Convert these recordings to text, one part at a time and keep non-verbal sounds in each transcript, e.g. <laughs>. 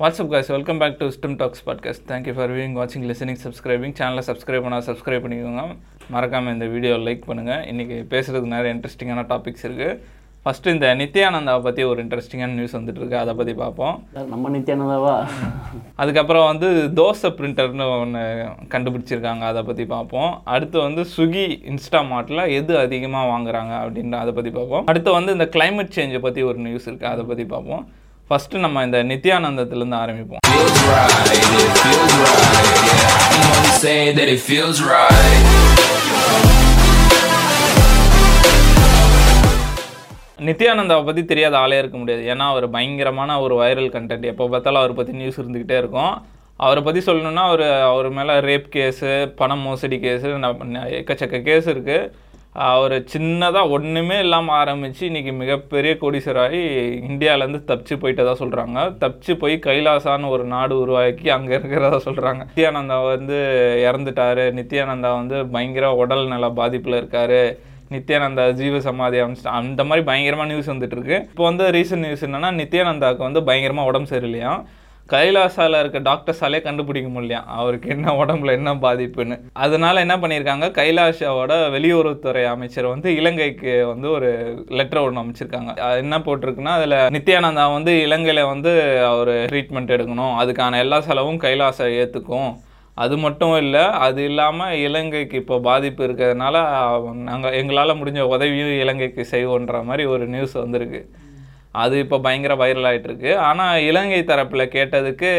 Guys, welcome back to Stem Talks podcast. Thank you for viewing, watching, listening, subscribing. சேனலை subscribe பண்ணால் subscribe பண்ணிக்கோங்க. மறக்காமல் இந்த video like பண்ணுங்கள் இன்றைக்கி பேசுகிறதுக்கு நிறைய இன்ட்ரெஸ்டிங்கான டாபிக்ஸ் இருக்குது ஃபஸ்ட்டு இந்த நித்யானந்தாவை பற்றி ஒரு இன்ட்ரெஸ்டிங்கான நியூஸ் வந்துட்டு இருக்கு அதை பற்றி பார்ப்போம். நம்ம நித்யானந்தாவா? அதுக்கப்புறம் வந்து தோசை பிரிண்டர்னு ஒன்று கண்டுபிடிச்சிருக்காங்க. அதை பற்றி பார்ப்போம். அடுத்து வந்து ஸ்விக்கி இன்ஸ்டாமார்ட்டில் எது அதிகமாக வாங்குறாங்க அப்படின்ற அதை பற்றி பார்ப்போம். அடுத்து வந்து இந்த climate சேஞ்சை பற்றி ஒரு நியூஸ் இருக்குது அதை பற்றி பார்ப்போம். ஃபஸ்ட்டு நம்ம இந்த நித்யானந்தத்துலேருந்து ஆரம்பிப்போம். நித்யானந்தாவை பற்றி தெரியாத ஆளே இருக்க முடியாது. ஏன்னா அவர் பயங்கரமான ஒரு வைரல் கண்டென்ட் எப்போ பார்த்தாலும் அவரை பற்றி நியூஸ் இருந்துக்கிட்டே இருக்கும். அவரை பற்றி சொல்லணும்னா அவர் அவர் மேலே ரேப் கேஸு பணம் மோசடி கேஸு எக்கச்சக்க கேஸ் இருக்குது அவர் சின்னதாக ஒன்றுமே இல்லாமல் ஆரம்பித்து இன்றைக்கி மிகப்பெரிய கோடீஸ்வராகி இந்தியாவிலேருந்து தப்பிச்சு போயிட்டதாக சொல்கிறாங்க தப்பிச்சு போய் கைலாசான்னு ஒரு நாடு உருவாக்கி அங்கே இருக்கிறதா சொல்கிறாங்க நித்யானந்தா வந்து இறந்துட்டார். நித்யானந்தா வந்து பயங்கர உடல் நல பாதிப்பில் இருக்கார். நித்யானந்தா ஜீவ சமாதி அமைச்சு அந்த மாதிரி பயங்கரமாக நியூஸ் வந்துட்டுருக்கு இப்போ வந்து ரீசன்ட் நியூஸ் என்னென்னா நித்யானந்தாவுக்கு வந்து பயங்கரமாக உடம்பு சரியில்லையாம். கைலாசால இருக்க டாக்டர்ஸாலே கண்டுபிடிக்க முடியலையாம் அவருக்கு என்ன உடம்புல என்ன பாதிப்புன்னு. அதனால என்ன பண்ணியிருக்காங்க? கைலாஷாவோட வெளியுறவுத்துறை அமைச்சர் வந்து இலங்கைக்கு வந்து ஒரு லெட்டர் ஒன்று அமைச்சிருக்காங்க. என்ன போட்டிருக்குன்னா அதில் நித்யானந்தா வந்து இலங்கையில் வந்து அவர் ட்ரீட்மெண்ட் எடுக்கணும். அதுக்கான எல்லா செலவும் கைலாசா ஏற்றுக்கும் அது மட்டும் இல்லை அது இல்லாமல் இலங்கைக்கு இப்போ பாதிப்பு இருக்கிறதுனால நாங்கள் எங்களால் முடிஞ்ச உதவியும் இலங்கைக்கு செய்வோன்ற மாதிரி ஒரு நியூஸ் வந்திருக்கு. அது இப்போ பயங்கர வைரல் ஆயிட்டு இருக்கு ஆனால் இலங்கை தரப்பில் கேட்டதுக்கு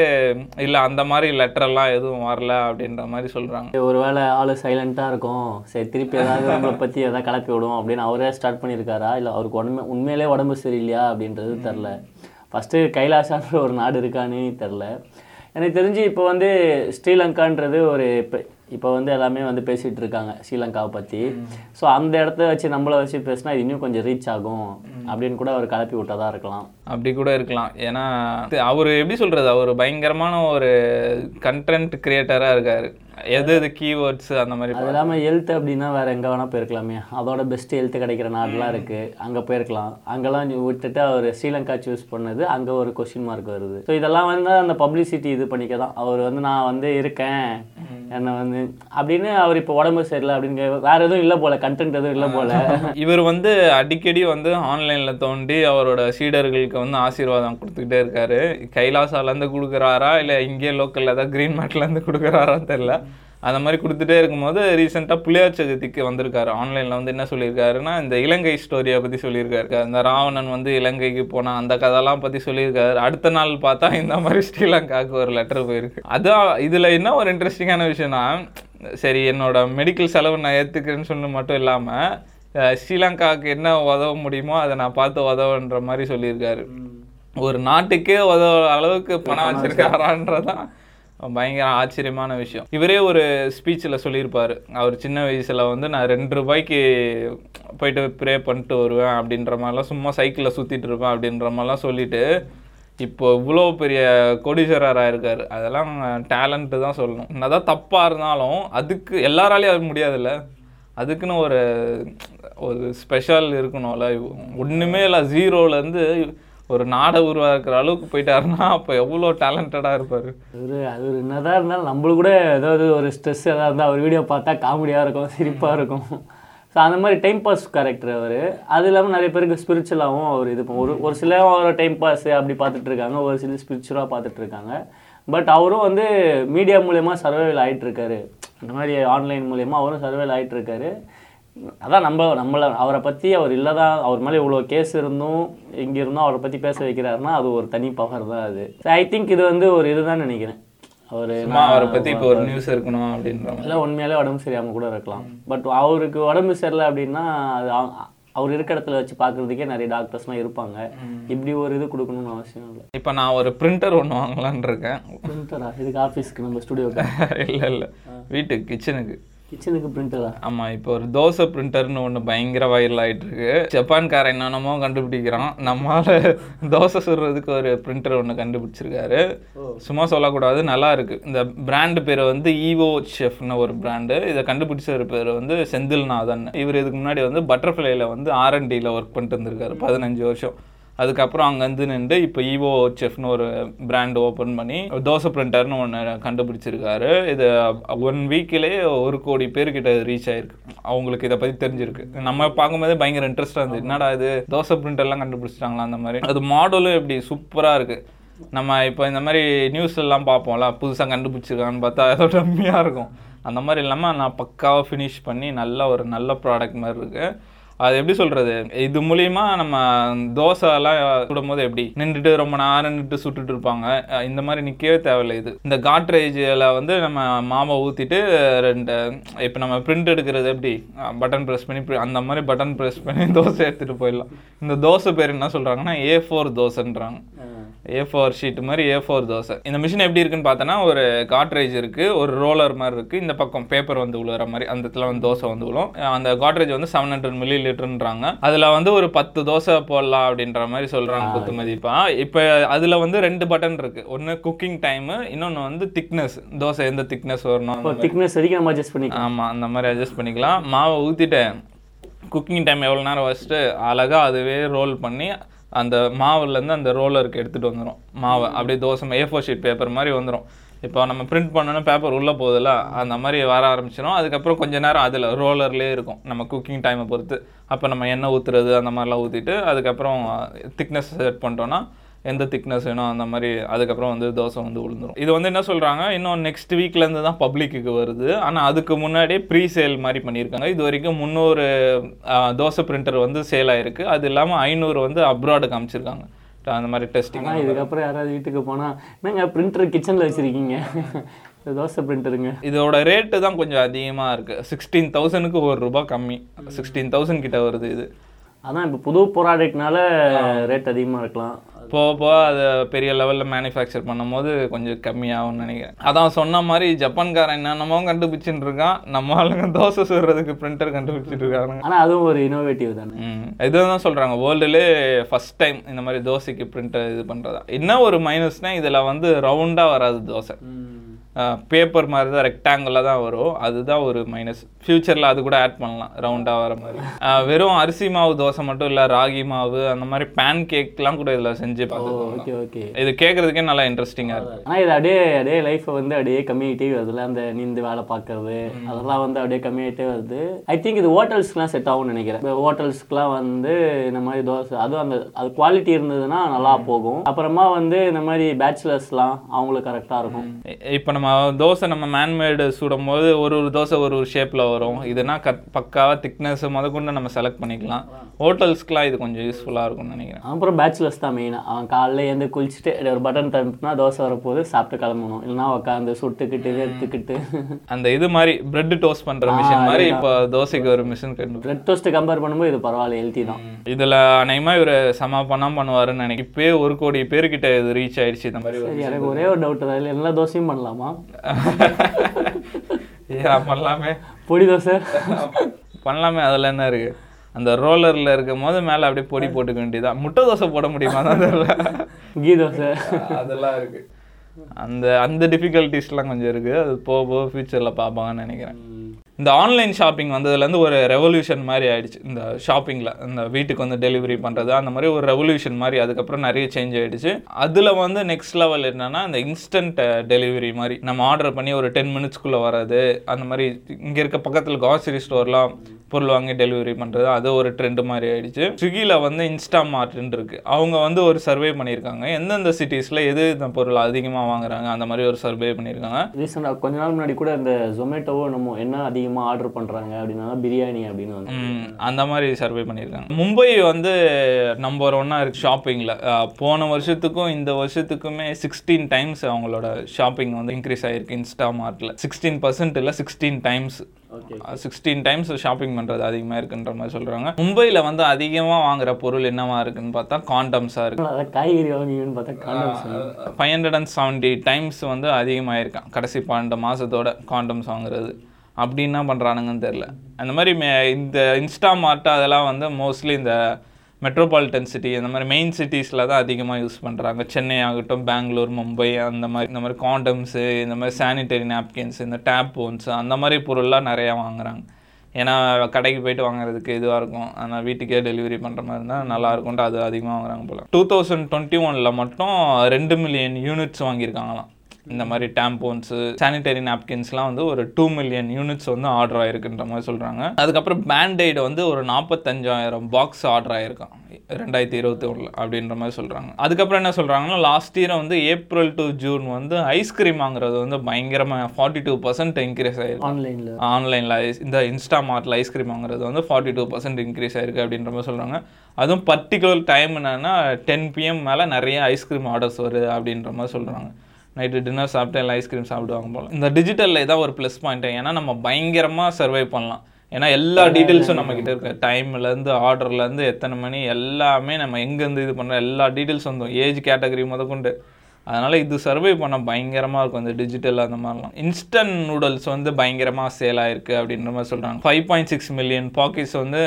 இல்லை அந்த மாதிரி லெட்டரெல்லாம் எதுவும் வரல அப்படின்ற மாதிரி சொல்கிறாங்க ஒருவேளை ஆளு சைலண்ட்டாக இருக்கும். சரி திருப்பி ஏதாவது நம்மளை பற்றி எதாவது கிளப்பி விடும் அப்படின்னு அவரே ஸ்டார்ட் பண்ணியிருக்காரா? இல்லை அவருக்கு உடம்பு உண்மையிலே உடம்பு சரியில்லையா அப்படின்றது தெரில ஃபஸ்ட்டு கைலாசான்ற ஒரு நாடு இருக்கான்னு தெரில எனக்கு தெரிஞ்சு இப்போ வந்து ஸ்ரீலங்கான்றது ஒரு இப்போ வந்து எல்லாமே வந்து பேசிகிட்டு இருக்காங்க ஸ்ரீலங்காவை பற்றி. ஸோ அந்த இடத்த வச்சு நம்மளை வச்சு பேசினா இது இன்னும் கொஞ்சம் ரீச் ஆகும் அப்படின்னு கூட அவர் கிளப்பி விட்டதா இருக்கலாம். அப்படி கூட இருக்கலாம். ஏன்னா அவர் எப்படி சொல்கிறது அவர் பயங்கரமான ஒரு கண்டென்ட் கிரியேட்டராக இருக்கார். எது எது கீவேர்ட்ஸ் அந்த மாதிரி அது இல்லாமல் ஹெல்த் அப்படின்னா வேறு எங்கே வேணால் போயிருக்கலாமே. அதோட பெஸ்ட் ஹெல்த் கிடைக்கிற நாடுலாம் இருக்குது அங்கே போயிருக்கலாம். அங்கெல்லாம் விட்டுட்டு அவர் ஸ்ரீலங்கா சூஸ் பண்ணது அங்கே ஒரு கொஸ்டின் மார்க் வருது. ஸோ இதெல்லாம் வந்து அந்த பப்ளிசிட்டி இது பண்ணிக்க தான். அவர் வந்து நான் வந்து இருக்கேன். என்னை வந்து அப்படின்னு அவர் இப்போ உடம்பு சரியில்லை அப்படின்னு வேற எதுவும் இல்லை போல. கண்டென்ட் எதுவும் இல்லை போல. <laughs> இவர் வந்து அடிக்கடி வந்து ஆன்லைனில் தோண்டி அவரோட சீடர்களுக்கு வந்து ஆசீர்வாதம் கொடுத்துக்கிட்டே இருக்காரு. கைலாசாலேருந்து கொடுக்குறாரா? இல்லை இங்கே லோக்கலில் ஏதாவது க்ரீன் மேட்லேருந்து கொடுக்குறாரான்னு தெரில அந்த மாதிரி கொடுத்துட்டே இருக்கும்போது ரீசெண்டாக புளியார் சதுர்த்திக்கு வந்திருக்காரு. ஆன்லைனில் வந்து என்ன சொல்லியிருக்காருன்னா இந்த இலங்கை ஸ்டோரியை பற்றி சொல்லியிருக்காரு. இந்த ராவணன் வந்து இலங்கைக்கு போனான் அந்த கதைலாம் பற்றி சொல்லியிருக்காரு. அடுத்த நாள் பார்த்தா இந்த மாதிரி ஸ்ரீலங்காவுக்கு ஒரு லெட்டர் போயிருக்கு. அதான் இதில் என்ன ஒரு இன்ட்ரெஸ்டிங்கான விஷயம்னா சரி என்னோட மெடிக்கல் செலவு நான் ஏற்றுக்கிறேன்னு சொன்ன மட்டும் இல்லாமல் ஸ்ரீலங்காவுக்கு என்ன உதவ முடியுமோ அதை நான் பார்த்து உதவுன்ற மாதிரி சொல்லியிருக்காரு. ஒரு நாட்டுக்கே உதவ அளவுக்கு பணம் வச்சிருக்காரான்றதான் பயங்கர ஆச்சரியமான விஷயம். இவரே ஒரு ஸ்பீச்சில் சொல்லியிருப்பார். அவர் சின்ன வயசில் வந்து நான் ரெண்டு ரூபாய்க்கு போயிட்டு ப்ரே பண்ணிட்டு வருவேன் அப்படின்ற மாதிரிலாம் சும்மா சைக்கிளில் சுற்றிட்டு இருப்பேன் அப்படின்ற மாதிரிலாம் சொல்லிட்டு இப்போ இவ்வளோ பெரிய கோடீஸ்வரராக இருக்கார். அதெல்லாம் டேலண்ட்டு தான் சொல்லணும். என்னதான் தப்பாக இருந்தாலும் அதுக்கு எல்லாராலையும் அது முடியாதுல்ல. அதுக்குன்னு ஒரு ஒரு ஸ்பெஷல் இருக்கணும்ல. ஒன்றுமே இல்லை. ஜீரோலேருந்து ஒரு நாடை உருவாக்குற அளவுக்கு போயிட்டாருன்னா அப்போ எவ்வளோ டேலண்டடாக இருப்பார்? ஒரு அது ஒரு என்னதான் இருந்தாலும் நம்மளுக்கு கூட ஏதாவது ஒரு ஸ்ட்ரெஸ் ஏதாவது இருந்தால் அவர் வீடியோ பார்த்தா காமெடியாக இருக்கும் சிரிப்பாக இருக்கும். ஸோ அந்த மாதிரி டைம் பாஸ் கேரக்டர் அவர். அது இல்லாமல் நிறைய பேருக்கு ஸ்பிரிச்சுவலாகவும் அவர் இது ஒரு ஒரு சில அவர் டைம் பாஸ் அப்படி பார்த்துட்டு இருக்காங்க ஒரு சில ஸ்பிரிச்சுவலாக பார்த்துட்டு இருக்காங்க. பட் அவரும் வந்து மீடியா மூலயமா சர்வைவல் ஆயிட்டு இருக்காரு. அந்த மாதிரி ஆன்லைன் மூலயமா அவரும் சர்வைவல் ஆயிட்டு இருக்காரு. அதான் நம்ம நம்மளை அவரை பற்றி அவர் இல்லை தான் அவர் மேலே இவ்வளோ கேஸ் இருந்தும் இங்கே இருந்தும் அவரை பற்றி பேச வைக்கிறாருன்னா அது ஒரு தனி பவர் தான் அது. ஐ திங்க் இது வந்து ஒரு இதுதான் நினைக்கிறேன். அவர் அவரை பற்றி இப்போ ஒரு நியூஸ் இருக்கணும் அப்படின்ற இல்லை உண்மையாலே உடம்பு சரியாமல் கூட இருக்கலாம். பட் அவருக்கு உடம்பு சரியில்லை அப்படின்னா அது அவ- அவர் இருக்க இடத்துல வச்சு பார்க்குறதுக்கே நிறைய டாக்டர்ஸ்லாம் இருப்பாங்க. இப்படி ஒரு இது கொடுக்கணும்னு அவசியம் இல்லை. இப்போ நான் ஒரு பிரிண்டர் ஒன்று வாங்கலான்னு இருக்கேன். பிரிண்டரா இதுக்கு ஆஃபீஸ்க்கு நம்ம ஸ்டுடியோக்கு இல்லை இல்லை. வீட்டுக்கு கிச்சனுக்கு கிச்சனுக்கு பிரிண்டரா ஆமாம் இப்போ ஒரு தோசை பிரிண்டர்னு ஒன்று பயங்கர வைரல் ஆயிட்டு இருக்கு ஜப்பான்காரன் என்னென்னமோ கண்டுபிடிக்கிறான். நம்மால தோசை சுடுறதுக்கு ஒரு பிரிண்டர் ஒன்று கண்டுபிடிச்சிருக்காரு. சும்மா சொல்லக்கூடாது நல்லா இருக்கு. இந்த பிராண்டு பேர் வந்து ஈவோ ஷெஃப்னு ஒரு பிராண்டு இதை கண்டுபிடிச்ச பேர் வந்து செந்தில்நாதன். இவர் இதுக்கு முன்னாடி வந்து பட்டர்ஃப்ளைல வந்து ஆர்என்டியில் ஒர்க் பண்ணிட்டு இருந்திருக்காரு பதினஞ்சு வருஷம். அதுக்கப்புறம் அங்கேருந்து நின்று இப்போ ஈவோ செஃப்னு ஒரு பிராண்ட் ஓப்பன் பண்ணி தோசை பிரிண்டர்னு ஒன்று கண்டுபிடிச்சிருக்காரு. இது ஒன் வீக்கிலே ஒரு கோடி பேர்கிட்ட ரீச் ஆயிருக்கு. அவங்களுக்கு இதை பற்றி தெரிஞ்சிருக்கு. நம்ம பார்க்கும்போதே பயங்கர இன்ட்ரெஸ்டாக இருந்துச்சு என்னடா இது? தோசை பிரிண்டர்லாம் கண்டுபிடிச்சிட்டாங்களா அந்த மாதிரி. அது மாடலும் எப்படி சூப்பராக இருக்குது நம்ம இப்போ இந்த மாதிரி நியூஸ் எல்லாம் பார்ப்போம்ல புதுசாக கண்டுபிடிச்சிருக்கான்னு பார்த்தா அதோட கம்மியாக இருக்கும். அந்த மாதிரி இல்லாமல் நான் பக்காவாக ஃபினிஷ் பண்ணி நல்ல ஒரு நல்ல ப்ராடக்ட் மாதிரி இருக்குது அது எப்படி சொல்கிறது இது மூலியமா நம்ம தோசைலாம் சுடும் போது எப்படி? நின்றுட்டு ரொம்ப நேரம் நின்றுட்டு சுட்டுட்டு இருப்பாங்க. இந்த மாதிரி நிற்கவே தேவையில்லை இது. இந்த காட்ரேஜில் வந்து நம்ம மாவை ஊற்றிட்டு ரெண்டு இப்போ நம்ம பிரிண்ட் எடுக்கிறது எப்படி? பட்டன் ப்ரெஸ் பண்ணி அந்த மாதிரி பட்டன் ப்ரெஸ் பண்ணி <laughs> தோசை எடுத்துகிட்டு போயிடலாம். இந்த தோசை பேர் என்ன சொல்கிறாங்கன்னா ஏ ஃபோர் தோசைன்றாங்க. ஏ ஃபோர் ஷீட் மாதிரி ஏ ஃபோர் தோசை. இந்த மிஷின் எப்படி இருக்குன்னு பார்த்தோன்னா ஒரு காட்ரேஜ் இருக்குது ஒரு ரோலர் மாதிரி இருக்குது இந்த பக்கம் பேப்பர் வந்து விழுற மாதிரி அந்த இடத்துல வந்து தோசை வந்து விழும் அந்த காட்ரேஜ் வந்து செவன் ஹண்ட்ரட் மில்லி லிட்டர்ன்றாங்க அதில் வந்து ஒரு பத்து தோசை போடலாம் அப்படின்ற மாதிரி சொல்கிறாங்க குத்து மதிப்பா. இப்போ அதில் வந்து ரெண்டு பட்டன் இருக்குது ஒன்று குக்கிங் டைமு இன்னொன்று வந்து திக்னஸ் தோசை எந்த திக்னஸ் வரணும் திக்னஸ் வரைக்கும் நம்ம அட்ஜஸ்ட் பண்ணிக்கலாம். ஆமாம் அந்த மாதிரி அட்ஜஸ்ட் பண்ணிக்கலாம். மாவை ஊற்றிட்டேன் குக்கிங் டைம் எவ்வளோ நேரம் வச்சுட்டு அழகாக அதுவே ரோல் பண்ணி அந்த மாவுலேருந்து அந்த ரோலருக்கு எடுத்துகிட்டு வந்துடும் மாவை அப்படியே தோசை ஏ ஃபோர் ஷீட் பேப்பர் மாதிரி வந்துடும் இப்போ நம்ம பிரிண்ட் பண்ணோன்னா பேப்பர் உள்ளே போகுதுல அந்த மாதிரி வர ஆரம்பிச்சிடும் அதுக்கப்புறம் கொஞ்ச நேரம் அதில் ரோலர்லேயே இருக்கும் நம்ம குக்கிங் டைமை பொறுத்து. அப்போ நம்ம எண்ணெய் ஊற்றுறது அந்த மாதிரிலாம் ஊற்றிட்டு அதுக்கப்புறம் திக்னஸ் செட் பண்ணிட்டோன்னா எந்த திக்னஸ் வேணும் அந்த மாதிரி அதுக்கப்புறம் வந்து தோசை வந்து விழுந்துரும் இது வந்து என்ன சொல்கிறாங்க இன்னும் நெக்ஸ்ட் வீக்லேருந்து தான் பப்ளிக்கு வருது. ஆனால் அதுக்கு முன்னாடியே ப்ரீ சேல் மாதிரி பண்ணியிருக்காங்க. இது வரைக்கும் முந்நூறு தோசை பிரிண்டர் வந்து சேல் ஆயிருக்கு. அது இல்லாமல் ஐநூறு வந்து அப்ராடு காமிச்சிருக்காங்க. அந்த மாதிரி டெஸ்டிங் இதுக்கப்புறம் யாராவது வீட்டுக்கு போனால் என்னங்க பிரிண்டர் கிச்சனில் வச்சுருக்கீங்க? தோசை பிரிண்டருங்க இதோட ரேட்டு தான் கொஞ்சம் அதிகமாக இருக்குது சிக்ஸ்டீன் தௌசண்ட்க்கு ஒரு ரூபாய் கம்மி. சிக்ஸ்டீன் தௌசண்ட் கிட்ட வருது இது. அதான் இப்போ புது ப்ராடக்ட்னால ரேட் அதிகமாக இருக்கலாம். போக போக அதை பெரிய லெவலில் மேனுஃபேக்சர் பண்ணும்போது கொஞ்சம் கம்மியாகும்னு நினைக்கிறேன். அதான் சொன்ன மாதிரி ஜப்பான்காரன் என்னென்னமோ கண்டுபிடிச்சிட்டு இருக்கான். நம்ம ஆளுங்க தோசை சுடுறதுக்கு பிரிண்டர் கண்டுபிடிச்சிட்டு இருக்காங்க ஆனால் அதுவும் ஒரு இனோவேட்டிவ் தானே. ம். இதுதான் சொல்கிறாங்க வேர்ல்டுலே ஃபஸ்ட் டைம் இந்த மாதிரி தோசைக்கு பிரிண்டர் இது பண்ணுறதா என்ன ஒரு மைனஸ்னால் இதில் வந்து ரவுண்டாக வராது தோசை. பேப்பர் மாதிரி தான் ரெக்டாங்கிளாக தான் வரும். அதுதான் ஒரு மைனஸ் ஃப்யூச்சரில் அது கூட ஆட் பண்ணலாம் ரவுண்டாக வர மாதிரி. வெறும் அரிசி மாவு தோசை மட்டும் இல்லை ராகி மாவு அந்த மாதிரி பேன் கேக்லாம் கூட இதில் செஞ்சு ஓகே ஓகே இது கேட்குறதுக்கே நல்லா இன்ட்ரெஸ்டிங்காக இருக்குது ஆனால் இது அப்படியே அப்படியே லைஃப்பை வந்து அப்படியே கம்மியாகிட்டே வருதுல்ல அந்த நின்று வேலை பார்க்கறது. அதெல்லாம் வந்து அப்படியே கம்மியாகிட்டே வருது. ஐ திங்க் இது ஹோட்டல்ஸ்க்குலாம் செட் ஆகும்னு நினைக்கிறேன். இப்போ ஹோட்டல்ஸ்க்குலாம் வந்து இந்த மாதிரி தோசை அதுவும் அந்த அது குவாலிட்டி இருந்ததுன்னா நல்லா போகும். அப்புறமா வந்து இந்த மாதிரி பேச்சுலர்ஸ்லாம் அவங்களுக்கு கரெக்டாக இருக்கும். இப்போ நம்ம தோசை நம்ம மேன்மேடு சுடும் போது ஒரு ஒரு தோசை ஒரு ஒரு ஷேப்பில் வரும். இதுனா கட் பக்காவாக திக்னஸ் முத கொண்டு நம்ம செலக்ட் பண்ணிக்கலாம். ஹோட்டல்ஸ்க்குலாம் இது கொஞ்சம் யூஸ்ஃபுல்லாக இருக்கும்னு நினைக்கிறேன். அப்புறம் பேச்சுலர்ஸ் தான் மெயினாக அவன் காலைல எழுந்து குளிச்சுட்டு ஒரு பட்டன் தம்பினா தோசை வரப்போது சாப்பிட்டு கிளம்பணும். இல்லைன்னா உட்காந்து சுட்டுக்கிட்டு எடுத்துக்கிட்டு அந்த இது மாதிரி பிரெட் டோஸ்ட் பண்ணுற மிஷின் மாதிரி இப்போ தோசைக்கு ஒரு மிஷின் கண்டு பிரெட் டோஸ்ட்டு கம்பேர் பண்ணும்போது இது பரவாயில்ல ஹெல்த்தி தான். இதில் அநேகமாக இவர் சம பணம் பண்ணுவாருன்னு நினைக்கிறேன். இப்போயே ஒரு கோடி பேர்கிட்ட இது ரீச் ஆயிடுச்சு இந்த மாதிரி எனக்கு ஒரே ஒரு டவுட் தான். எல்லா தோசையும் பண்ணலாமா? பண்ணலாமே. பொடி தோசை பண்ணலாமே அதில் என்ன இருக்கு? அந்த ரோலரில் இருக்கும் போது மேலே அப்படியே பொடி போட்டுக்க வேண்டியதான் முட்டை தோசை போட முடியுமா? தான் தெரியல. கீ தோசை அதெல்லாம் இருக்கு. அந்த அந்த டிஃபிகல்ட்டிஸ்லாம் கொஞ்சம் இருக்கு. அது போக போக ஃபியூச்சரில் பார்ப்பாங்கன்னு நினைக்கிறேன். இந்த ஆன்லைன் ஷாப்பிங் வந்ததுலேருந்து ஒரு ரெவல்யூஷன் மாதிரி ஆயிடுச்சு. இந்த ஷாப்பிங்கில் இந்த வீட்டுக்கு வந்து டெலிவரி பண்ணுறது அந்த மாதிரி ஒரு ரெவல்யூஷன் மாதிரி அதுக்கப்புறம் நிறைய சேஞ்ச் ஆகிடுச்சு அதில் வந்து நெக்ஸ்ட் லெவல் என்னென்னா இந்த இன்ஸ்டன்ட் டெலிவரி மாதிரி. நம்ம ஆர்டர் பண்ணி ஒரு டென் மினிட்ஸ்க்குள்ளே வர்றது அந்த மாதிரி இங்கே இருக்க பக்கத்தில் காசரி ஸ்டோர்லாம் பொருள் வாங்கி டெலிவரி பண்ணுறது அது ஒரு ட்ரெண்ட் மாதிரி ஆயிடுச்சு. ஸ்விக்கியில் வந்து இன்ஸ்டா மார்ட்னு இருக்கு. அவங்க வந்து ஒரு சர்வே பண்ணியிருக்காங்க. எந்தெந்த சிட்டிஸில் எது இந்த பொருள் அதிகமாக வாங்குறாங்க அந்த மாதிரி ஒரு சர்வே பண்ணியிருக்காங்க. ரீசெண்டாக கொஞ்ச நாள் முன்னாடி கூட இந்த ஜொமேட்டோவோ நம்ம என்ன அதிகமாக ஆர்டர் பண்ணுறாங்க அப்படின்னா பிரியாணி அப்படின்னு வந்து. அந்த மாதிரி சர்வே பண்ணியிருக்காங்க. மும்பை வந்து நம்பர் ஒன்னாக இருக்கு ஷாப்பிங்கில் போன வருஷத்துக்கும் இந்த வருஷத்துக்குமே சிக்ஸ்டீன் டைம்ஸ் அவங்களோட ஷாப்பிங் வந்து இன்க்ரீஸ் ஆகிருக்கு இன்ஸ்டா மார்ட்டில் சிக்ஸ்டீன் பர்சன்ட் இல்லை sixteen times sixteen times shopping பண்ணுறது அதிகமாக இருக்குன்ற மாதிரி சொல்கிறாங்க மும்பையில் வந்து அதிகமாக வாங்குற பொருள் என்னவா இருக்குன்னு பார்த்தா காண்டம்ஸாக இருக்கு. காய்கறி வாங்குவீங்கன்னு பார்த்தா condoms five hundred and seventy times வந்து அதிகமாகிருக்கான் கடைசி பன்னெண்டு மாதத்தோட காண்டம்ஸ் வாங்குறது. அப்படி என்ன பண்ணுறானுங்கன்னு தெரில அந்த மாதிரி இந்த இன்ஸ்டா மார்ட் அதெல்லாம் வந்து மோஸ்ட்லி இந்த மெட்ரோபாலிட்டன் சிட்டி இந்த மாதிரி மெயின் சிட்டிஸில் தான் அதிகமாக யூஸ் பண்ணுறாங்க சென்னை ஆகட்டும் பெங்களூர் மும்பை அந்த மாதிரி இந்த மாதிரி காண்டம்ஸு இந்த மாதிரி சானிடரி நாப்கின்ஸ் இந்த டேப் போன்ஸ் அந்த மாதிரி பொருள்லாம் நிறையா வாங்குகிறாங்க ஏன்னா கடைக்கு போயிட்டு வாங்குறதுக்கு இதுவாக இருக்கும். ஆனால் வீட்டுக்கே டெலிவரி பண்ணுற மாதிரி இருந்தால் நல்லாயிருக்கும்ட்டு அது அதிகமாக வாங்குறாங்க போல். டூ தௌசண்ட் டுவெண்ட்டி ஒனில் மட்டும் ரெண்டு மில்லியன் யூனிட்ஸ் வாங்கியிருக்காங்களாம். இந்த மாதிரி டேம்போன்ஸு சானிடரி நாப்கின்ஸ்லாம் வந்து ஒரு டூ மில்லியன் யூனிட்ஸ் வந்து ஆர்டர் ஆயிருக்குன்ற மாதிரி சொல்கிறாங்க அதுக்கப்புறம் பேண்டைடு வந்து ஒரு நாற்பத்தஞ்சாயிரம் பாக்ஸ் ஆர்டர் ஆயிருக்கான் ரெண்டாயிரத்தி இருபத்தி ஒன்றில் அப்படின்ற மாதிரி சொல்கிறாங்க அதுக்கப்புறம் என்ன சொல்கிறாங்கன்னா லாஸ்ட் இயர் வந்து ஏப்ரல் டு ஜூன் வந்து ஐஸ்கிரீம் வாங்குறது வந்து பயங்கரமாக ஃபார்ட்டி டூ பர்சன்ட் இன்க்ரீஸ் ஆயிருக்கு ஆன்லைனில் ஆன்லைனில் இந்த இன்ஸ்டா மார்ட்டில் ஐஸ்கிரீம் வாங்குறது வந்து ஃபார்ட்டி டூ பர்சன்ட் இன்க்ரீஸ் ஆயிருக்கு அப்படின்ற மாதிரி சொல்கிறாங்க அதுவும் பர்டிகுலர் டைம் என்னன்னா டென் பிஎம் மேலே நிறைய ஐஸ்கிரீம் ஆர்டர்ஸ் வருது அப்படின்ற மாதிரி சொல்கிறாங்க நைட்டு டின்னர் சாப்பிட்டு எல்லாம் ஐஸ்கிரீம் சாப்பிடுவாங்க போல. இந்த டிஜிட்டலில் இதான் ஒரு ப்ளஸ் பாயிண்ட் ஏன்னா நம்ம பயங்கரமாக சர்வை பண்ணலாம். ஏன்னா எல்லா டீட்டெயில்ஸும் நம்ம கிட்ட இருக்கு. டைம்லேருந்து ஆர்டர்லேருந்து எத்தனை மணி எல்லாமே நம்ம எங்கேருந்து இது பண்ணுறோம் எல்லா டீட்டெயில்ஸ் வந்துடும் ஏஜ் கேட்டகரி முதற்கொண்டு. அதனால் இது சர்வை பண்ண பயங்கரமாக இருக்கும் இந்த டிஜிட்டல் அந்த மாதிரிலாம். இன்ஸ்டன்ட் நூடுல்ஸ் வந்து பயங்கரமாக சேல் ஆயிருக்கு அப்படின்ற மாதிரி சொல்கிறாங்க five point six million packets வந்து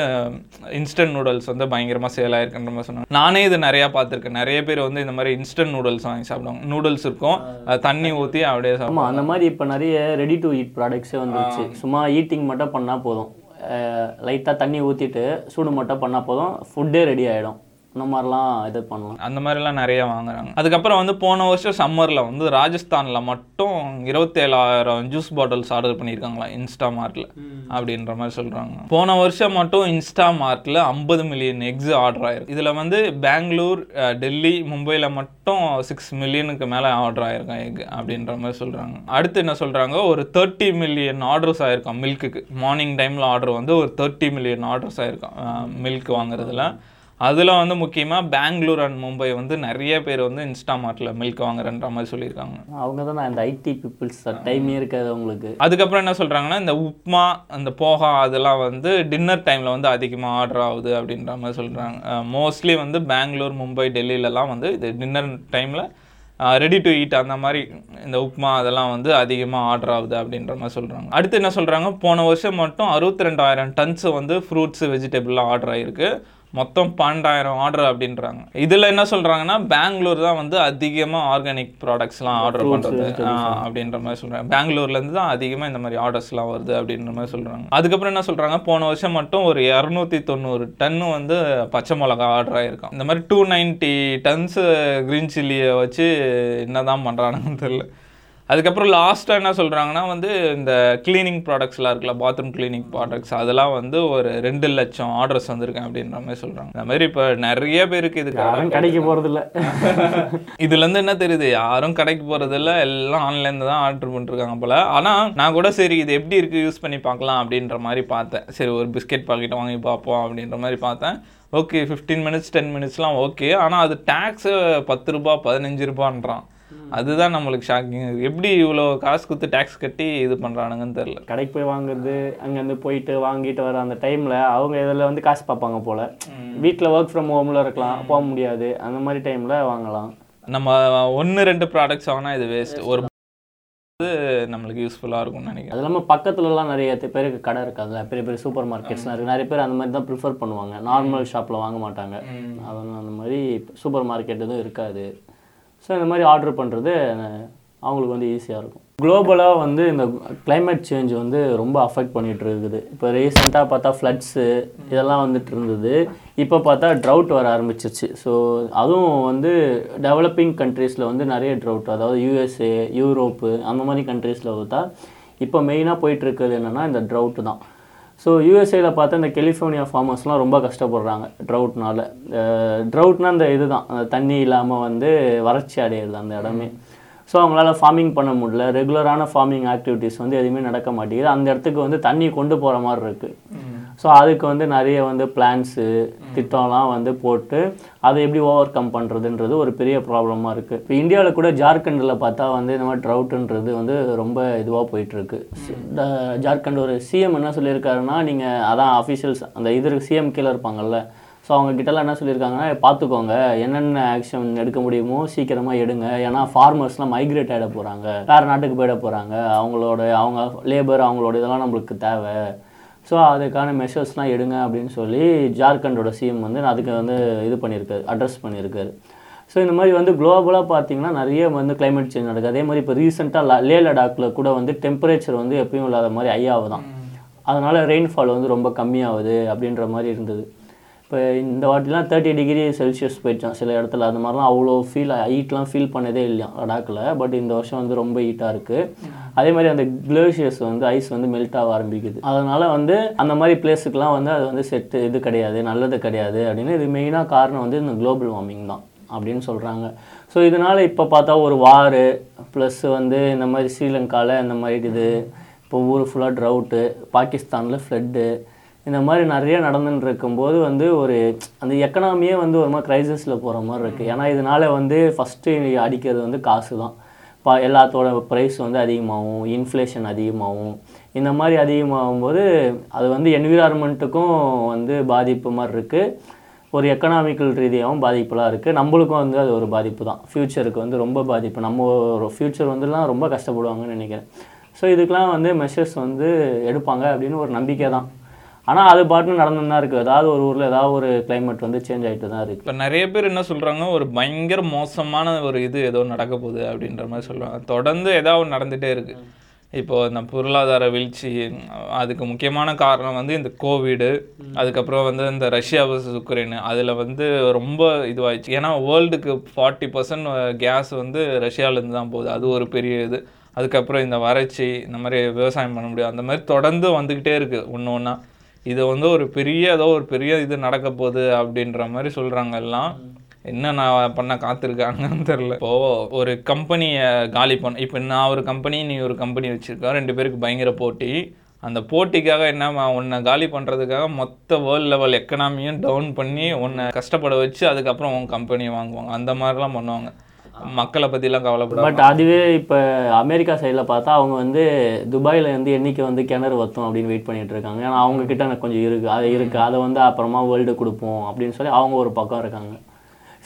இன்ஸ்டன்ட் நூடுல்ஸ் வந்து பயங்கரமாக சேல் ஆயிருக்குன்ற மாதிரி சொன்னாங்க. நானே இது நிறையா பார்த்துருக்கேன். நிறைய பேர் வந்து இந்த மாதிரி இன்ஸ்டன்ட் நூடுல்ஸ் வாங்கி சாப்பிடுவாங்க. நூடுல்ஸ் இருக்கும். தண்ணி ஊற்றி அப்படியே சாப்பிடுவாங்க. ஆமாம் அந்த மாதிரி இப்போ நிறைய ரெடி டு ஈட் ப்ராடக்ட்ஸே வந்துருச்சு. சும்மா ஈட்டிங் மட்டும் பண்ணால் போதும். லைட்டாக தண்ணி ஊற்றிட்டு சூடு மட்டும் பண்ணால் போதும். ஃபுட்டே ரெடி ஆகிடும் இந்த மாதிரிலாம் இது பண்ணலாம். அந்த மாதிரிலாம் நிறைய வாங்குறாங்க. அதுக்கப்புறம் வந்து போன வருஷம் சம்மரில் வந்து ராஜஸ்தானில் மட்டும் இருபத்தேழாயிரம் ஜூஸ் பாட்டில்ஸ் ஆர்டர் பண்ணியிருக்காங்களாம் இன்ஸ்டா மார்ட்டில் அப்படின்ற மாதிரி சொல்கிறாங்க போன வருஷம் மட்டும் இன்ஸ்டா மார்ட்டில் ஐம்பது மில்லியன் எக்ஸ் ஆர்டர் ஆயிருக்கு. இதில் வந்து பெங்களூர் டெல்லி மும்பையில் மட்டும் சிக்ஸ் மில்லியனுக்கு மேலே ஆர்டர் ஆயிருக்கான் எக் அப்படின்ற மாதிரி சொல்கிறாங்க அடுத்து என்ன சொல்கிறாங்க ஒரு தேர்ட்டி மில்லியன் ஆர்டர்ஸ் ஆயிருக்கான் மில்க்குக்கு மார்னிங் டைமில் ஆர்டர் வந்து ஒரு தேர்ட்டி மில்லியன் ஆர்டர்ஸ் ஆயிருக்கான் மில்க் வாங்குறதுல. அதில் வந்து முக்கியமாக பெங்களூர் அண்ட் மும்பை வந்து நிறைய பேர் வந்து இன்ஸ்டாமார்ட்டில் மில்க் வாங்குறன்ற மாதிரி சொல்லியிருக்காங்க. அவங்க தான் அந்த ஐடி பீப்புள்ஸ் டைமே இருக்காது அவங்களுக்கு. அதுக்கப்புறம் என்ன சொல்கிறாங்கன்னா இந்த உப்மா அந்த போகா அதெல்லாம் வந்து டின்னர் டைமில் வந்து அதிகமாக ஆர்டர் ஆகுது அப்படின்ற மாதிரி சொல்கிறாங்க மோஸ்ட்லி வந்து பெங்களூர் மும்பை டெல்லியிலலாம் வந்து இது டின்னர் டைமில் ரெடி டு ஈட் அந்த மாதிரி இந்த உப்மா அதெல்லாம் வந்து அதிகமாக ஆர்டர் ஆகுது அப்படின்ற மாதிரி சொல்கிறாங்க அடுத்து என்ன சொல்கிறாங்க போன வருஷம் மட்டும் அறுபத்தி ரெண்டாயிரம் டன்ஸ் வந்து ஃப்ரூட்ஸ் வெஜிடபிள்லாம் ஆர்டர் ஆயிருக்கு. மொத்தம் பன்னெண்டாயிரம் ஆர்டர் அப்படின்றாங்க. இதில் என்ன சொல்கிறாங்கன்னா பெங்களூர் தான் வந்து அதிகமாக ஆர்கானிக் ப்ராடக்ட்ஸ்லாம் ஆர்டர் பண்ணுறது அப்படின்ற மாதிரி சொல்கிறாங்க பெங்களூர்லேருந்து தான் அதிகமாக இந்த மாதிரி ஆர்டர்ஸ்லாம் வருது அப்படின்ற மாதிரி சொல்கிறாங்க அதுக்கப்புறம் என்ன சொல்கிறாங்க போன வருஷம் மட்டும் ஒரு இரநூத்தி தொண்ணூறு டன்னு வந்து பச்சை மிளகா ஆர்டர் ஆயிருக்கும். இந்த மாதிரி டூ நைன்ட்டி டன்ஸ் க்ரீன் சில்லியை வச்சு என்ன தான் பண்ணுறானுங்கன்னு தெரியல. அதுக்கப்புறம் லாஸ்ட்டாக என்ன சொல்கிறாங்கன்னா வந்து இந்த க்ளீனிங் ப்ராடக்ட்ஸ்லாம் இருக்குல்ல பாத்ரூம் க்ளீனிங் ப்ராடக்ட்ஸ் அதெல்லாம் வந்து ஒரு ரெண்டு லட்சம் ஆர்டர்ஸ் வந்திருக்கேன் அப்படின்ற மாதிரி சொல்கிறாங்க இந்த மாதிரி இப்போ நிறைய பேருக்கு இதுக்கு யாரும் கடைக்கு போகிறதில்ல <laughs> இதுலேருந்து என்ன தெரியுது? யாரும் கடைக்கு போகிறதில்ல எல்லாம் ஆன்லைனில் தான் ஆர்டர் பண்ணிருக்காங்க போல். ஆனால் நான் கூட சரி இது எப்படி இருக்குது யூஸ் பண்ணி பார்க்கலாம் அப்படின்ற மாதிரி பார்த்தேன். சரி ஒரு பிஸ்கெட் பாக்கெட் வாங்கி பார்ப்போம் அப்படின்ற மாதிரி பார்த்தேன். ஓகே ஃபிஃப்டீன் மினிட்ஸ் டென் மினிட்ஸ்லாம் ஓகே ஆனால் அது டேக்ஸு பத்து ரூபா பதினஞ்சு ரூபான்றான். அதுதான் நம்மளுக்கு ஷாக்கிங் எப்படி இவ்வளோ காசு கொடுத்து டேக்ஸ் கட்டி இது பண்ணுறானுங்கன்னு தெரில கடைக்கு போய் வாங்குறது அங்கேருந்து போயிட்டு வாங்கிட்டு வர அந்த டைமில் அவங்க இதில் வந்து காசு பார்ப்பாங்க போல். வீட்டில் ஒர்க் ஃப்ரம் ஹோமில் இருக்கலாம் போக முடியாது. அந்த மாதிரி டைமில் வாங்கலாம். நம்ம ஒன்று ரெண்டு ப்ராடக்ட்ஸ் வாங்கினா இது வேஸ்ட் ஒரு நம்மளுக்கு யூஸ்ஃபுல்லாக இருக்கும்னு நினைக்கிறேன். அது இல்லாமல் பக்கத்துலலாம் நிறைய பேருக்கு கடை இருக்காதுல்ல பெரிய பெரிய சூப்பர் மார்க்கெட்ஸ்லாம் இருக்குது நிறைய பேர் அந்த மாதிரி தான் ப்ரிஃபர் பண்ணுவாங்க. நார்மல் ஷாப்பில் வாங்க மாட்டாங்க. அதெல்லாம் அந்த மாதிரி சூப்பர் மார்க்கெட் எதுவும் இருக்காது. ஸோ இந்த மாதிரி ஆர்டர் பண்ணுறது அவங்களுக்கு வந்து ஈஸியாக இருக்கும். குளோபலாக வந்து இந்த கிளைமேட் சேஞ்ச் வந்து ரொம்ப அஃபெக்ட் பண்ணிகிட்டு இருக்குது. இப்போ ரீசெண்டாக பார்த்தா ஃப்ளட்ஸு இதெல்லாம் வந்துட்டு இருந்தது. இப்போ பார்த்தா ட்ரவுட் வர ஆரம்பிச்சிருச்சு. ஸோ அதுவும் வந்து டெவலப்பிங் கண்ட்ரீஸில் வந்து நிறைய ட்ரவுட் அதாவது யூஎஸ்ஏ யூரோப்பு அந்த மாதிரி கண்ட்ரீஸில் பார்த்தா இப்போ மெயினாக போயிட்டுருக்கிறது என்னென்னா இந்த ட்ரவுட்டு தான். ஸோ யூஎஸ்ஏயில் பார்த்தா இந்த கெலிஃபோர்னியா ஃபார்மர்ஸ்லாம் ரொம்ப கஷ்டப்படுறாங்க ட்ரவுட்னால ட்ரவுட்னா அந்த இதுதான். அந்த தண்ணி இல்லாமல் வந்து வறட்சி அடையிறது அந்த இடமே. ஸோ அவங்களால ஃபார்மிங் பண்ண முடியல. ரெகுலரான ஃபார்மிங் ஆக்டிவிட்டீஸ் வந்து எதுவுமே நடக்க மாட்டேங்குது. அந்த இடத்துக்கு வந்து தண்ணி கொண்டு போகிற மாதிரி இருக்குது ஸோ அதுக்கு வந்து நிறைய வந்து பிளான்ஸு திட்டம்லாம் வந்து போட்டு அதை எப்படி ஓவர் கம் பண்ணுறதுன்றது ஒரு பெரிய ப்ராப்ளமாக இருக்குது இப்போ இந்தியாவில் கூட ஜார்க்கண்டில் பார்த்தா வந்து இந்த மாதிரி ட்ரவுட்டுன்றது வந்து ரொம்ப இதுவாக போயிட்டுருக்கு. ஜார்க்கண்ட் ஒரு சிஎம் என்ன சொல்லியிருக்காருன்னா நீங்கள் அதான் அஃபிஷியல்ஸ் அந்த இது சிஎம் கீழே இருப்பாங்கல்ல. ஸோ அவங்க கிட்டலாம் என்ன சொல்லியிருக்காங்கன்னா பார்த்துக்கோங்க என்னென்ன ஆக்ஷன் எடுக்க முடியுமோ சீக்கிரமாக எடுங்க. ஏன்னா ஃபார்மர்ஸ்லாம் மைக்ரேட் ஆகிட போகிறாங்க வேறு நாட்டுக்கு போயிட போகிறாங்க அவங்களோட அவங்க லேபர் அவங்களோட இதெல்லாம் நம்மளுக்கு தேவை. ஸோ அதுக்கான மெஷர்ஸ்லாம் எடுங்க அப்படின்னு சொல்லி ஜார்க்கண்டோட சிஎம் வந்து அதுக்கு வந்து இது பண்ணியிருக்காரு அட்ரஸ் பண்ணியிருக்காரு. ஸோ இந்த மாதிரி வந்து குளோபலாக பார்த்தீங்கன்னா நிறைய வந்து climate சேஞ்ச் நடக்குது. அதே மாதிரி இப்போ ரீசெண்டாக லே லடாக்கில் கூட வந்து டெம்பரேச்சர் வந்து எப்பயும் இல்லாத மாதிரி ஐயாவு தான் அதனால் ரெயின்ஃபால் வந்து ரொம்ப கம்மியாகுது அப்படின்ற மாதிரி இருந்தது. இப்போ இந்த வாட்டிலாம் தேர்ட்டி டிகிரி செல்சியஸ் போயிடுச்சான் சில இடத்துல. அது மாதிரிலாம் அவ்வளோ ஃபீல் ஹீட்லாம் ஃபீல் பண்ணதே இல்லையா லடாக்கில். பட் இந்த வருஷம் வந்து ரொம்ப ஹீட்டாக இருக்குது அதே மாதிரி அந்த கிளேஷியர்ஸ் வந்து ஐஸ் வந்து மெல்ட் ஆக ஆரம்பிக்குது. அதனால் வந்து அந்த மாதிரி பிளேஸுக்கெலாம் வந்து அது வந்து செட்டு இது கிடையாது நல்லது கிடையாது அப்படின்னு இது மெயினாக காரணம் வந்து இந்த குளோபல் வார்மிங் தான் அப்படின்னு சொல்கிறாங்க ஸோ இதனால் இப்போ பார்த்தா ஒரு வாரு ப்ளஸ் வந்து இந்த மாதிரி ஸ்ரீலங்காவில் இந்த மாதிரி இது இப்போ ஊர் ஃபுல்லாக ட்ரவுட்டு பாகிஸ்தானில் ஃப்ளட்டு இந்த மாதிரி நிறைய நடந்துன்னு இருக்கும்போது வந்து ஒரு அந்த எக்கனாமியே வந்து ஒரு மாதிரி க்ரைசஸில் போகிற மாதிரி இருக்குது ஏன்னா இதனால் வந்து ஃபஸ்ட்டு அடிக்கிறது வந்து காசு தான் பா எல்லாத்தோட ப்ரைஸ் வந்து அதிகமாகும் இன்ஃப்ளேஷன் அதிகமாகும். இந்த மாதிரி அதிகமாகும் போது அது வந்து என்விரான்மெண்ட்டுக்கும் வந்து பாதிப்பு மாதிரி இருக்குது ஒரு எக்கனாமிக்கல் ரீதியாகவும் பாதிப்புலாம் இருக்குது நம்மளுக்கும் வந்து அது ஒரு பாதிப்பு தான் ஃப்யூச்சருக்கு வந்து ரொம்ப பாதிப்பு. நம்ம ஒரு ஃப்யூச்சர் வந்துலாம் ரொம்ப கஷ்டப்படுவாங்கன்னு நினைக்கிறேன். ஸோ இதுக்கெலாம் வந்து மெஷர்ஸ் வந்து எடுப்பாங்க அப்படின்னு ஒரு நம்பிக்கை தான் ஆனால் அது பாட்டுன்னு நடந்து தான் இருக்குது ஏதாவது ஒரு ஊரில் ஏதாவது ஒரு கிளைமேட் வந்து சேஞ்ச் ஆகிட்டு தான் இருக்குது இப்போ நிறைய பேர் என்ன சொல்கிறாங்க ஒரு பயங்கர மோசமான ஒரு இது ஏதோ நடக்க போகுது அப்படின்ற மாதிரி சொல்கிறாங்க தொடர்ந்து ஏதாவது நடந்துகிட்டே இருக்குது இப்போ இந்த பொருளாதார வீழ்ச்சி அதுக்கு முக்கியமான காரணம் வந்து இந்த கோவிடு அதுக்கப்புறம் வந்து இந்த ரஷ்யா வர்சஸ் உக்ரைனு அதில் வந்து ரொம்ப இதுவாயிடுச்சு. ஏன்னா வேர்ல்டுக்கு ஃபார்ட்டி பர்சன்ட் கேஸ் வந்து ரஷ்யாவிலேருந்து தான் போகுது. அது ஒரு பெரிய இது. அதுக்கப்புறம் இந்த வறட்சி இந்த மாதிரி விவசாயம் பண்ண முடியாது அந்த மாதிரி தொடர்ந்து வந்துக்கிட்டே இருக்குது ஒன்று ஒன்றா இது வந்து ஒரு பெரிய ஏதோ ஒரு பெரிய இது நடக்க போகுது அப்படின்ற மாதிரி சொல்கிறாங்க எல்லாம். என்ன நான் பண்ண காத்திருக்காங்கன்னு தெரில இப்போது ஒரு கம்பெனியை காலி பண்ண இப்போ நான் ஒரு கம்பெனி நீ ஒரு கம்பெனி வச்சிருக்கோம் ரெண்டு பேருக்கு பயங்கர போட்டி. அந்த போட்டிக்காக என்ன உன்னை காலி பண்ணுறதுக்காக மொத்த வேர்ல்ட் லெவல் எக்கனாமியும் டவுன் பண்ணி உன்னை கஷ்டப்பட வச்சு அதுக்கப்புறம் உன் கம்பெனியை வாங்குவாங்க. அந்த மாதிரிலாம் பண்ணுவாங்க. மக்களை பற்றிலாம் கவலைப்பட பட் அதுவே இப்போ அமெரிக்கா சைடில் பார்த்தா அவங்க வந்து துபாயில் வந்து என்னைக்கு வந்து கிணறு வத்தும் அப்படின்னு வெயிட் பண்ணிட்டு இருக்காங்க. ஏன்னா அவங்க கிட்ட எனக்கு கொஞ்சம் இருக்குது அது இருக்குது அதை வந்து அப்புறமா வேர்ல்டு கொடுப்போம் அப்படின்னு சொல்லி அவங்க ஒரு பக்கம் இருக்காங்க.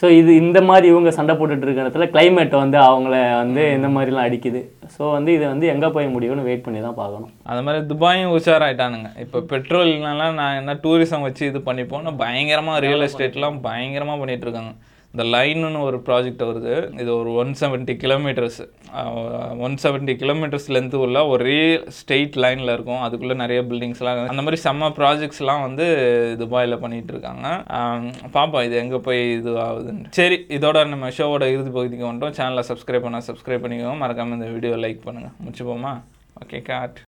ஸோ இது இந்த மாதிரி இவங்க சண்டை போட்டுட்டு இருக்கிற இடத்துல climate வந்து அவங்கள வந்து இந்த மாதிரிலாம் அடிக்குது. ஸோ வந்து இது வந்து எங்கே போய் முடியும்னு வெயிட் பண்ணி தான் பார்க்கணும். அது மாதிரி துபாயும் உஷாராயிட்டானுங்க. இப்போ பெட்ரோல்னாலாம் நான் என்ன டூரிசம் வச்சு இது பண்ணிப்போம்னா பயங்கரமாக ரியல் எஸ்டேட்லாம் பயங்கரமாக பண்ணிட்டு இருக்காங்க. இந்த லைன்னு ஒரு ப்ராஜெக்ட் வருது. இது ஒரு one seventy kilometres one seventy kilometres length உள்ள ஒரே ஸ்டெயிட் லைனில் இருக்கும். அதுக்குள்ளே நிறைய பில்டிங்ஸ்லாம் அந்த மாதிரி செம்ம ப்ராஜெக்ட்ஸ்லாம் வந்து துபாயில் பண்ணிகிட்டு இருக்காங்க. பார்ப்போம் இது எங்கே போய் இது ஆகுதுன்னு சரி இதோட நம்ம ஷோவோட இறுதி பகுதிக்கு வந்துட்டோம். சேனலை சப்ஸ்கிரைப் பண்ணால் சப்ஸ்கிரைப் பண்ணிக்கோங்க. மறக்காமல் இந்த வீடியோ லைக் பண்ணுங்கள் முடிச்சுப்போமா? Okay God